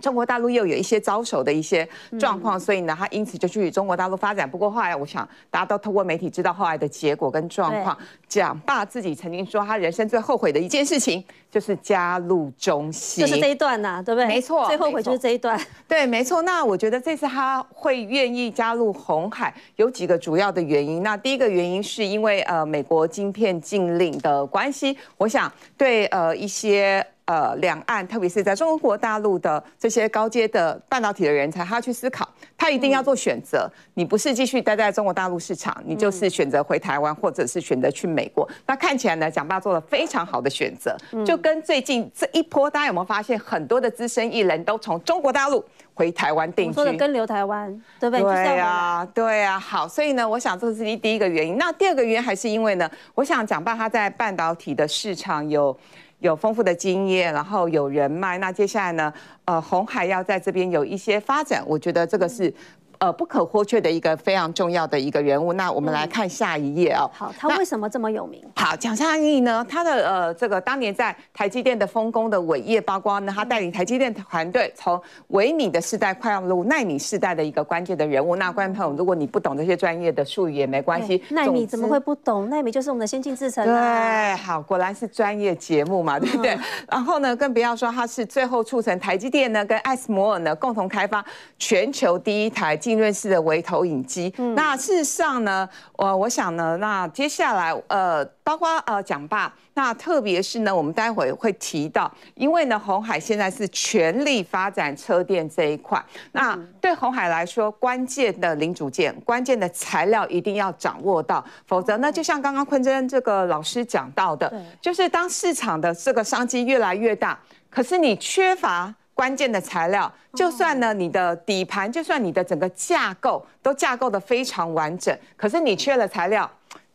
中国大陆又有一些招手的一些状况，所以呢，他因此就去中国大陆发展。不过后来我想大家都透过媒体知道后来的结果跟状况。蒋爸自己曾经说，他人生最后悔的一件事情。就是加入中芯，就是这一段呐、啊，对不对？没错，最后悔就是这一段。对，没错。那我觉得这次他会愿意加入红海，有几个主要的原因。那第一个原因是因为呃美国晶片禁令的关系，我想对呃一些呃两岸，特别是在中国大陆的这些高阶的半导体的人才，他要去思考，他一定要做选择。嗯、你不是继续待在中国大陆市场，你就是选择回台湾，或者是选择去美国。那看起来呢，蒋爸做了非常好的选择，就。跟最近这一波，大家有没有发现很多的资深艺人都从中国大陆回台湾定居？说的跟留台湾，对不对？对呀，对呀。好，所以呢，我想这是第第一个原因。那第二个原因还是因为呢，我想蒋爸他在半导体的市场有有丰富的经验，然后有人脉。那接下来呢，呃，红海要在这边有一些发展，我觉得这个是。呃不可或缺的一个非常重要的一个人物。那我们来看下一页哦。好，他为什么这么有名？好，蒋尚义呢，他的呃这个当年在台积电的丰功的伟业，包括呢他带领台积电团队从微米的世代快要入奈米世代的一个关键的人物。那观众朋友，如果你不懂这些专业的术语也没关系，奈米怎么会不懂？奈米就是我们的先进制程。对，好，果然是专业节目嘛，对不对？嗯、然后呢，更不要说他是最后促成台积电呢跟艾斯摩尔呢共同开发全球第一台浸润式的微投影机。嗯、那事实上呢，我我想呢，那接下来呃，包括呃蒋爸，那特别是呢，我们待会会提到，因为呢，红海现在是全力发展车电这一块。那对红海来说，关键的零组件、关键的材料一定要掌握到，否则呢，就像刚刚坤真这个老师讲到的，就是当市场的这个商机越来越大，可是你缺乏关键的材料，就算呢你的底盘，就算你的整个架构都架构得非常完整，可是你缺了材料。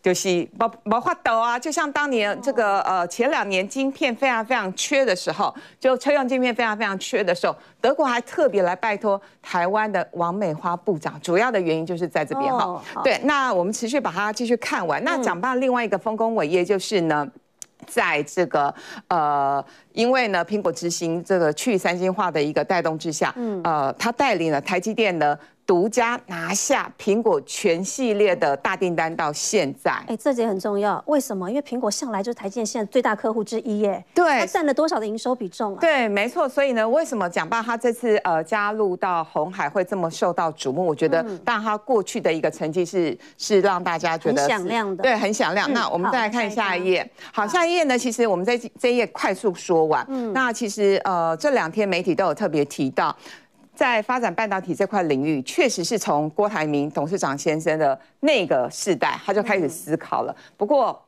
就是没没法度啊，就像当年这个呃前两年晶片非常非常缺的时候，就车用晶片非常非常缺的时候，德国还特别来拜托台湾的王美花部长，主要的原因就是在这边哈。哦、对，那我们持续把它继续看完。那讲到另外一个丰功伟业，就是呢，在这个呃，因为呢苹果执行这个去三星化的一个带动之下，嗯，呃，它带领了台积电呢。独家拿下苹果全系列的大订单，到现在，哎，这也很重要。为什么？因为苹果向来就是台积电现在最大客户之一耶。对，它占了多少的营收比重啊？对，没错。所以呢，为什么蒋爸他这次呃加入到红海会这么受到瞩目？我觉得，当然他过去的一个成绩是是让大家觉得很响亮的，对，很响亮。嗯、那我们再来看下一页。好，下一页呢，其实我们在这一页快速说完。嗯，那其实呃这两天媒体都有特别提到。在发展半导体这块领域，确实是从郭台铭董事长先生的那个世代，他就开始思考了。不过，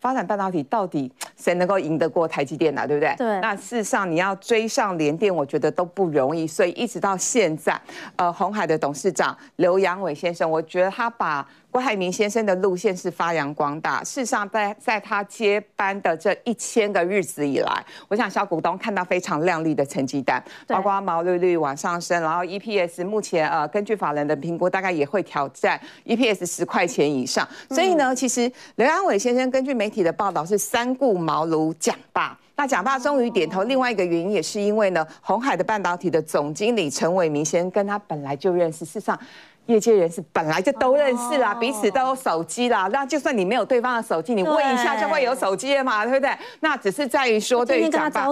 发展半导体到底谁能够赢得过台积电呢？对不对？对。那事实上，你要追上联电，我觉得都不容易。所以一直到现在，呃，红海的董事长刘扬伟先生，我觉得他把。郭台铭先生的路线是发扬光大。事实上，在在他接班的这一千个日子以来，我想小股东看到非常亮丽的成绩单，包括毛利率往上升，然后 EPS 目前呃根据法人的评估，大概也会挑战 EPS 十块钱以上。所以呢，其实刘安伟先生根据媒体的报道是三顾茅庐蒋爸。那蒋爸终于点头，另外一个原因也是因为呢，红海的半导体的总经理陈伟明先生跟他本来就认识，事实上。业界人士本来就都认识啦，彼此都有手机啦。那就算你没有对方的手机，你问一下就会有手机了嘛，对不对？那只是在于说，对于蒋爸，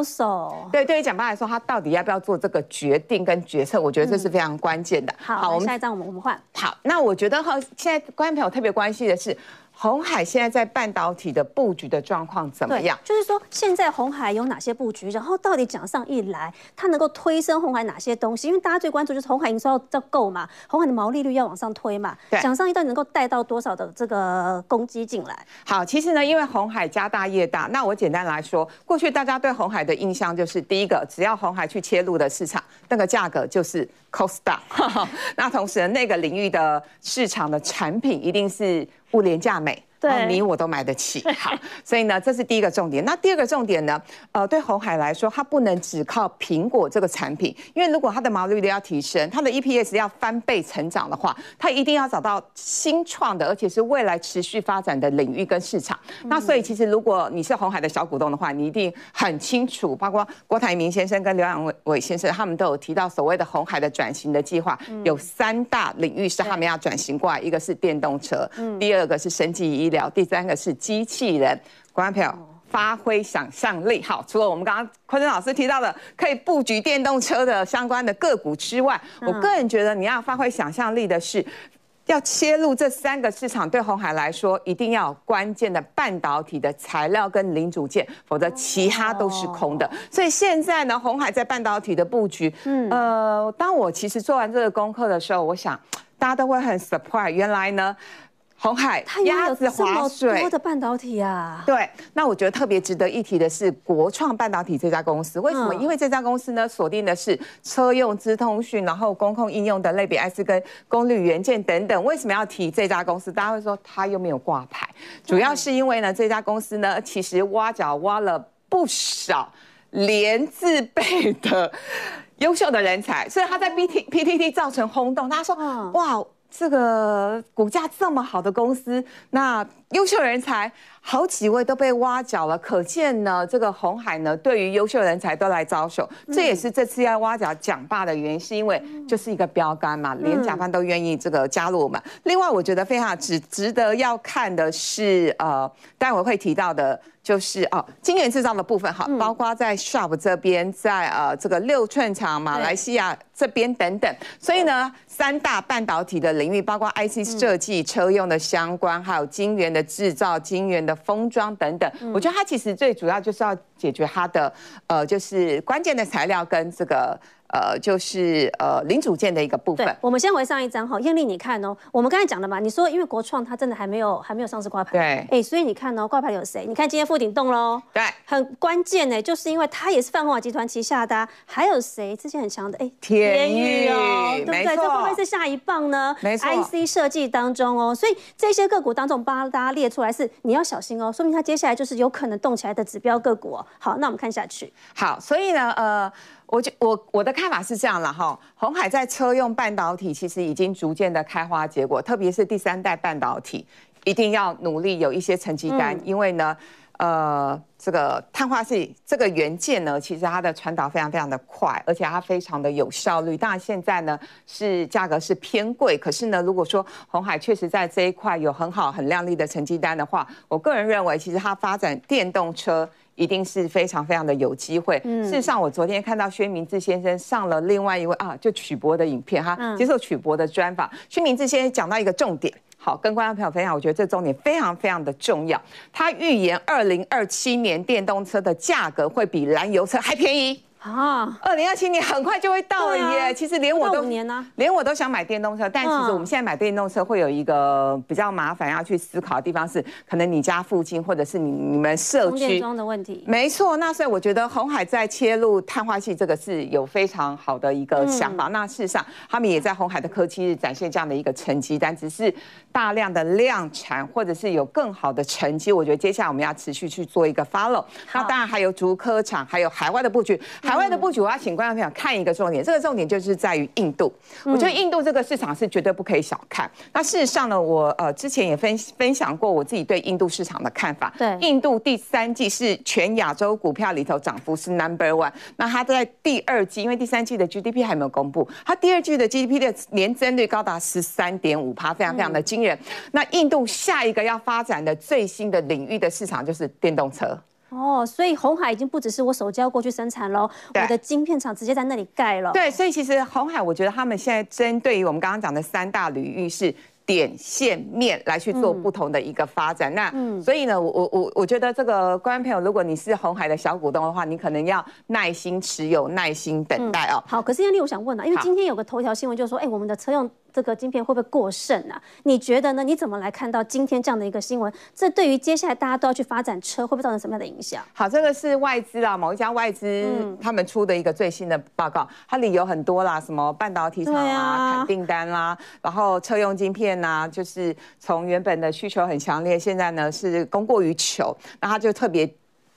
对，对于蒋爸来说，他到底要不要做这个决定跟决策？我觉得这是非常关键的。好，我们下一张我们我们换。好，那我觉得哈，现在观众朋友特别关心的是。鸿海现在在半导体的布局的状况怎么样？就是说，现在红海有哪些布局？然后到底蒋上一来，它能够推升红海哪些东西？因为大家最关注就是红海营收要要够嘛，红海的毛利率要往上推嘛。对，蒋尚义到底能够带到多少的这个攻击进来？好，其实呢，因为红海家大业大，那我简单来说，过去大家对红海的印象就是，第一个，只要红海去切入的市场，那个价格就是 cost down。那同时，那个领域的市场的产品一定是物廉价美。对，你我都买得起，好，所以呢，这是第一个重点。那第二个重点呢？呃，对红海来说，它不能只靠苹果这个产品，因为如果它的毛利率要提升，它的 EPS 要翻倍成长的话，它一定要找到新创的，而且是未来持续发展的领域跟市场。嗯、那所以，其实如果你是红海的小股东的话，你一定很清楚，包括郭台铭先生跟刘扬伟先生，他们都有提到所谓的红海的转型的计划，嗯、有三大领域是他们要转型过来，一个是电动车，嗯、第二个是生技医。医疗，第三个是机器人，观众朋友发挥想象力。好，除了我们刚刚坤真老师提到的可以布局电动车的相关的个股之外，我个人觉得你要发挥想象力的是，要切入这三个市场。对红海来说，一定要有关键的半导体的材料跟零组件，否则其他都是空的。所以现在呢，红海在半导体的布局，嗯，呃，当我其实做完这个功课的时候，我想大家都会很 surprise，原来呢。鸿海鸭子划水多的半导体啊，对，那我觉得特别值得一提的是国创半导体这家公司，为什么？因为这家公司呢，锁定的是车用资通讯，然后工控应用的类比 IC 跟功率元件等等。为什么要提这家公司？大家会说它又没有挂牌，主要是因为呢，这家公司呢，其实挖角挖了不少连字辈的。优秀的人才，所以他在 B T P T T 造成轰动。他说：“哇，这个股价这么好的公司，那优秀人才。”好几位都被挖角了，可见呢，这个红海呢，对于优秀人才都来招手，这也是这次要挖角蒋爸的原因，是因为就是一个标杆嘛，连甲方都愿意这个加入我们。另外，我觉得非常值值得要看的是，呃，待会会提到的，就是哦，晶圆制造的部分哈，包括在 Sharp 这边，在呃这个六寸厂马来西亚这边等等，所以呢，三大半导体的领域，包括 IC 设计、车用的相关，还有晶圆的制造、晶圆的。封装等等，我觉得它其实最主要就是要解决它的，呃，就是关键的材料跟这个。呃，就是呃零组件的一个部分。对，我们先回上一张哈，艳丽你看哦，我们刚才讲的嘛，你说因为国创它真的还没有还没有上市挂牌，对，哎，所以你看哦，挂牌有谁？你看今天富鼎动喽，对，很关键呢，就是因为它也是泛华集团旗下的，啊，还有谁之前很强的？哎，天宇哦，对不对？这会不会是下一棒呢？没错，IC 设计当中哦，所以这些个股当中，帮大家列出来是你要小心哦，说明它接下来就是有可能动起来的指标个股哦。好，那我们看下去。好，所以呢，呃。我就我我的看法是这样了哈，红海在车用半导体其实已经逐渐的开花结果，特别是第三代半导体，一定要努力有一些成绩单，因为呢，呃，这个碳化矽这个元件呢，其实它的传导非常非常的快，而且它非常的有效率。当然现在呢是价格是偏贵，可是呢，如果说红海确实在这一块有很好很亮丽的成绩单的话，我个人认为其实它发展电动车。一定是非常非常的有机会。事实上，我昨天看到薛明志先生上了另外一位啊，就曲博的影片，哈，接受曲博的专访。薛明志先生讲到一个重点，好，跟观众朋友分享，我觉得这重点非常非常的重要。他预言二零二七年电动车的价格会比燃油车还便宜。啊，二零二七年很快就会到了耶！啊、其实连我都年、啊、连我都想买电动车，但其实我们现在买电动车会有一个比较麻烦要去思考的地方是，可能你家附近或者是你你们社区中的问题。没错，那所以我觉得红海在切入碳化器这个是有非常好的一个想法。嗯、那事实上，他们也在红海的科技日展现这样的一个成绩单，只是大量的量产或者是有更好的成绩。我觉得接下来我们要持续去做一个 follow。那当然还有竹科厂，还有海外的布局。海外的布局，我要请观众朋友看一个重点，这个重点就是在于印度。我觉得印度这个市场是绝对不可以小看。那事实上呢，我呃之前也分分享过我自己对印度市场的看法。对，印度第三季是全亚洲股票里头涨幅是 number one。那它在第二季，因为第三季的 GDP 还没有公布，它第二季的 GDP 的年增率高达十三点五趴，非常非常的惊人。那印度下一个要发展的最新的领域的市场就是电动车。哦，所以红海已经不只是我手交过去生产喽，我的晶片厂直接在那里盖了。对，所以其实红海，我觉得他们现在针对于我们刚刚讲的三大领域是点线面来去做不同的一个发展。嗯、那、嗯、所以呢，我我我我觉得这个观众朋友，如果你是红海的小股东的话，你可能要耐心持有，耐心等待哦。嗯、好，可是艳丽，我想问啊，因为今天有个头条新闻，就是说，哎好，我们的车用。这个晶片会不会过剩啊？你觉得呢？你怎么来看到今天这样的一个新闻？这对于接下来大家都要去发展车，会不会造成什么样的影响？好，这个是外资啊，某一家外资他们出的一个最新的报告，嗯、它理由很多啦，什么半导体厂啊，砍订单啦，然后车用晶片呐、啊，就是从原本的需求很强烈，现在呢是供过于求，那他就特别。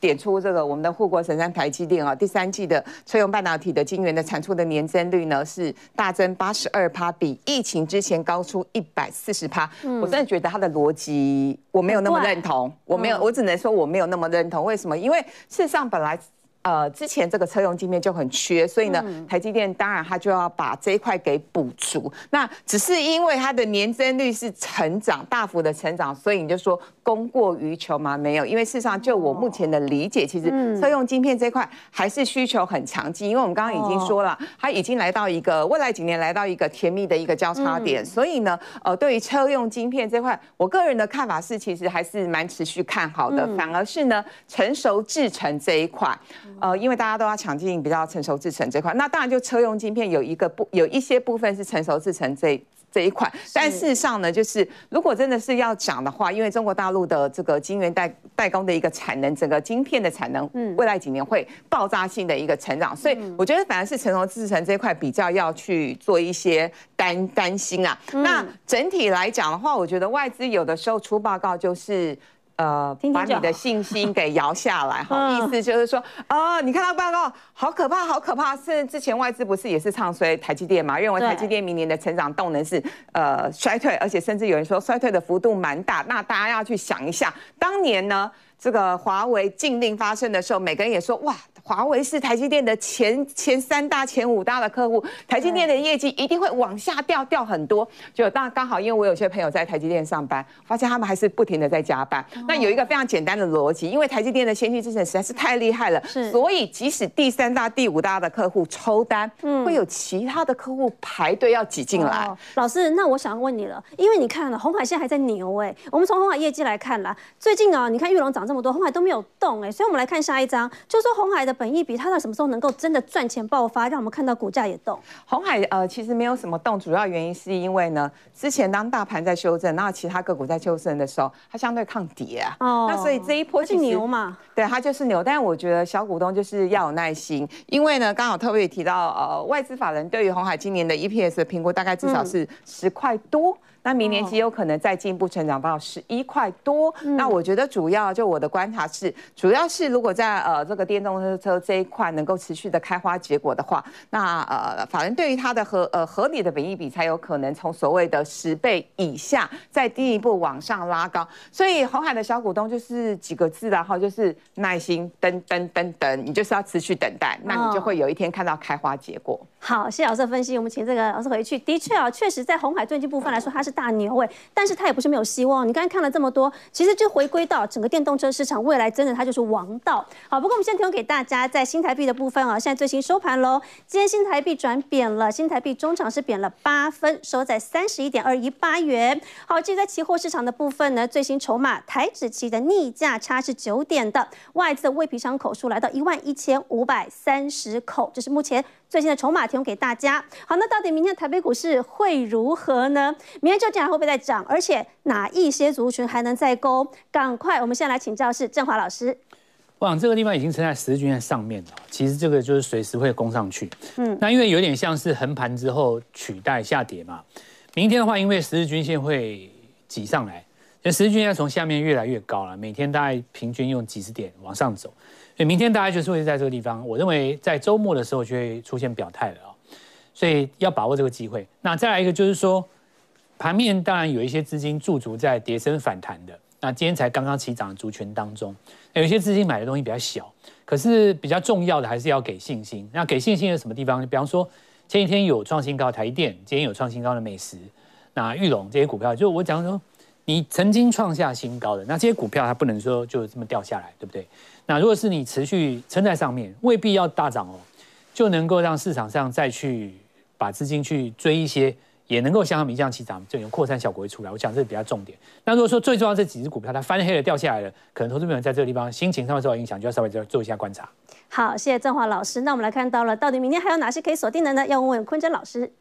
点出这个我们的护国神山台积电啊，第三季的车用半导体的晶圆的产出的年增率呢是大增八十二趴，比疫情之前高出一百四十趴。我真的觉得它的逻辑我没有那么认同，我没有，我只能说我没有那么认同。为什么？因为事实上本来。呃，之前这个车用晶片就很缺，所以呢，台积电当然它就要把这一块给补足。那只是因为它的年增率是成长，大幅的成长，所以你就说供过于求吗？没有，因为事实上就我目前的理解，其实车用晶片这块还是需求很强劲，因为我们刚刚已经说了，它已经来到一个未来几年来到一个甜蜜的一个交叉点，所以呢，呃，对于车用晶片这块，我个人的看法是，其实还是蛮持续看好的，反而是呢，成熟制成这一块。呃，因为大家都要抢进比较成熟制程这块，那当然就车用晶片有一个部有一些部分是成熟制程这这一块，但事实上呢，就是如果真的是要讲的话，因为中国大陆的这个晶圆代代工的一个产能，整个晶片的产能，嗯，未来几年会爆炸性的一个成长，所以我觉得反而是成熟制程这一块比较要去做一些担担心啊。那整体来讲的话，我觉得外资有的时候出报告就是。呃，把你的信心给摇下来哈，嗯、意思就是说，啊、呃，你看到报告，好可怕，好可怕。是之前外资不是也是唱衰台积电嘛？认为台积电明年的成长动能是呃衰退，而且甚至有人说衰退的幅度蛮大。那大家要去想一下，当年呢，这个华为禁令发生的时候，每个人也说哇。华为是台积电的前前三大、前五大的客户，台积电的业绩一定会往下掉，掉很多。就当刚好，因为我有些朋友在台积电上班，发现他们还是不停的在加班。那有一个非常简单的逻辑，因为台积电的先进制程实在是太厉害了，是。所以即使第三大、第五大的客户抽单，嗯，会有其他的客户排队要挤进来。老师，那我想问你了，因为你看了红海现在还在牛哎，我们从红海业绩来看啦，最近啊，你看玉龙涨这么多，红海都没有动哎，所以我们来看下一张，就说红海的。本益比它到什么时候能够真的赚钱爆发，让我们看到股价也动？红海呃其实没有什么动，主要原因是因为呢，之前当大盘在修正，然后其他个股在修正的时候，它相对抗跌啊。哦。那所以这一波是牛嘛？对，它就是牛。但是我觉得小股东就是要有耐心，因为呢，刚好特别提到呃，外资法人对于红海今年的 EPS 的评估大概至少是十块多。嗯那明年极有可能再进一步成长到十一块多。嗯、那我觉得主要就我的观察是，主要是如果在呃这个电动车这一块能够持续的开花结果的话，那呃法人对于它的合呃合理的本益比才有可能从所谓的十倍以下再进一步往上拉高。所以红海的小股东就是几个字然后就是耐心等等等等，你就是要持续等待，那你就会有一天看到开花结果。好，谢谢老师的分析。我们请这个老师回去。的确啊，确实在红海最近部分来说，它是大牛位，但是它也不是没有希望。你刚才看了这么多，其实就回归到整个电动车市场未来，真的它就是王道。好，不过我们先提供给大家，在新台币的部分啊，现在最新收盘喽。今天新台币转贬了，新台币中场是贬了八分，收在三十一点二一八元。好，至于在期货市场的部分呢，最新筹码台指期的逆价差是九点的，外资的未平仓口数来到一万一千五百三十口，这是目前。最新的筹码提供给大家。好，那到底明天台北股市会如何呢？明天究竟还会不会再涨？而且哪一些族群还能再攻？赶快，我们先来请教是正华老师。我想这个地方已经撑在十日均线上面了，其实这个就是随时会攻上去。嗯，那因为有点像是横盘之后取代下跌嘛。明天的话，因为十日均线会挤上来，那十日均线从下面越来越高了，每天大概平均用几十点往上走。所以明天大概就是会在这个地方，我认为在周末的时候就会出现表态了啊，所以要把握这个机会。那再来一个就是说，盘面当然有一些资金驻足在跌升反弹的，那今天才刚刚起涨的族群当中，有一些资金买的东西比较小，可是比较重要的还是要给信心。那给信心的什么地方？比方说前几天有创新高台电，今天有创新高的美食，那裕隆这些股票，就我讲说，你曾经创下新高的那这些股票，它不能说就这么掉下来，对不对？那如果是你持续撑在上面，未必要大涨哦，就能够让市场上再去把资金去追一些，也能够像他们一样起涨，就有扩散效果会出来。我讲这是比较重点。那如果说最重要这几只股票它翻黑了掉下来了，可能投资朋友在这个地方心情上会受到影响，就要稍微做做一下观察。好，谢谢正华老师。那我们来看到了，到底明天还有哪些可以锁定的呢？要问问坤真老师。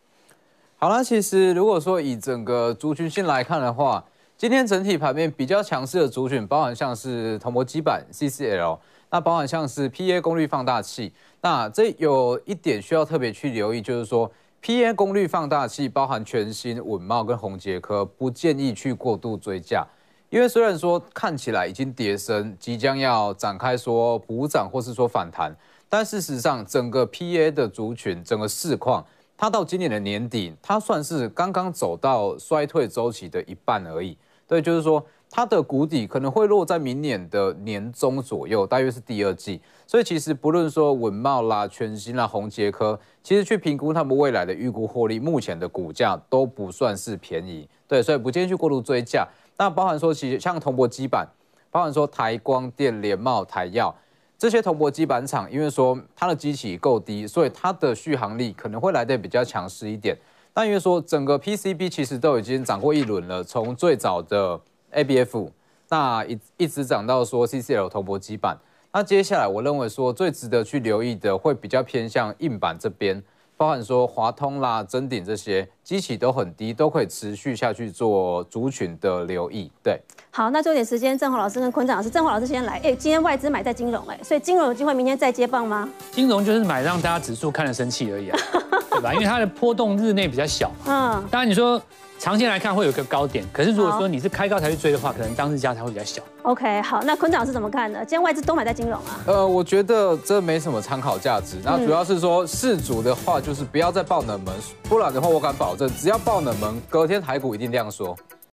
好了，其实如果说以整个族群性来看的话。今天整体盘面比较强势的族群，包含像是铜箔基板 CCL，那包含像是 PA 功率放大器，那这有一点需要特别去留意，就是说 PA 功率放大器包含全新稳懋跟宏杰科，不建议去过度追价，因为虽然说看起来已经跌深，即将要展开说补涨或是说反弹，但事实上整个 PA 的族群整个市况。它到今年的年底，它算是刚刚走到衰退周期的一半而已。对，就是说它的谷底可能会落在明年的年中左右，大约是第二季。所以其实不论说文茂啦、全新啦、宏捷科，其实去评估他们未来的预估获利，目前的股价都不算是便宜。对，所以不建议去过度追价。那包含说，其实像铜箔基板，包含说台光电、联茂、台药这些铜箔基板厂，因为说它的基期够低，所以它的续航力可能会来得比较强势一点。但因为说整个 PCB 其实都已经涨过一轮了，从最早的 ABF，那一一直涨到说 CCL 铜箔基板，那接下来我认为说最值得去留意的会比较偏向硬板这边，包含说华通啦、臻鼎这些机器都很低，都可以持续下去做族群的留意。对，好，那最后点时间，正华老师跟坤正老师，正华老师先来。哎，今天外资买在金融，哎，所以金融有机会明天再接棒吗？金融就是买让大家指数看了生气而已啊。对吧？因为它的波动日内比较小，嗯，当然你说长线来看会有一个高点，可是如果说你是开高才去追的话，可能当日价才会比较小。OK，好，那坤长是怎么看的？今天外资都买在金融啊？呃，我觉得这没什么参考价值。那主要是说，市主的话就是不要再爆冷门，不然的话我敢保证，只要爆冷门，隔天台股一定量缩。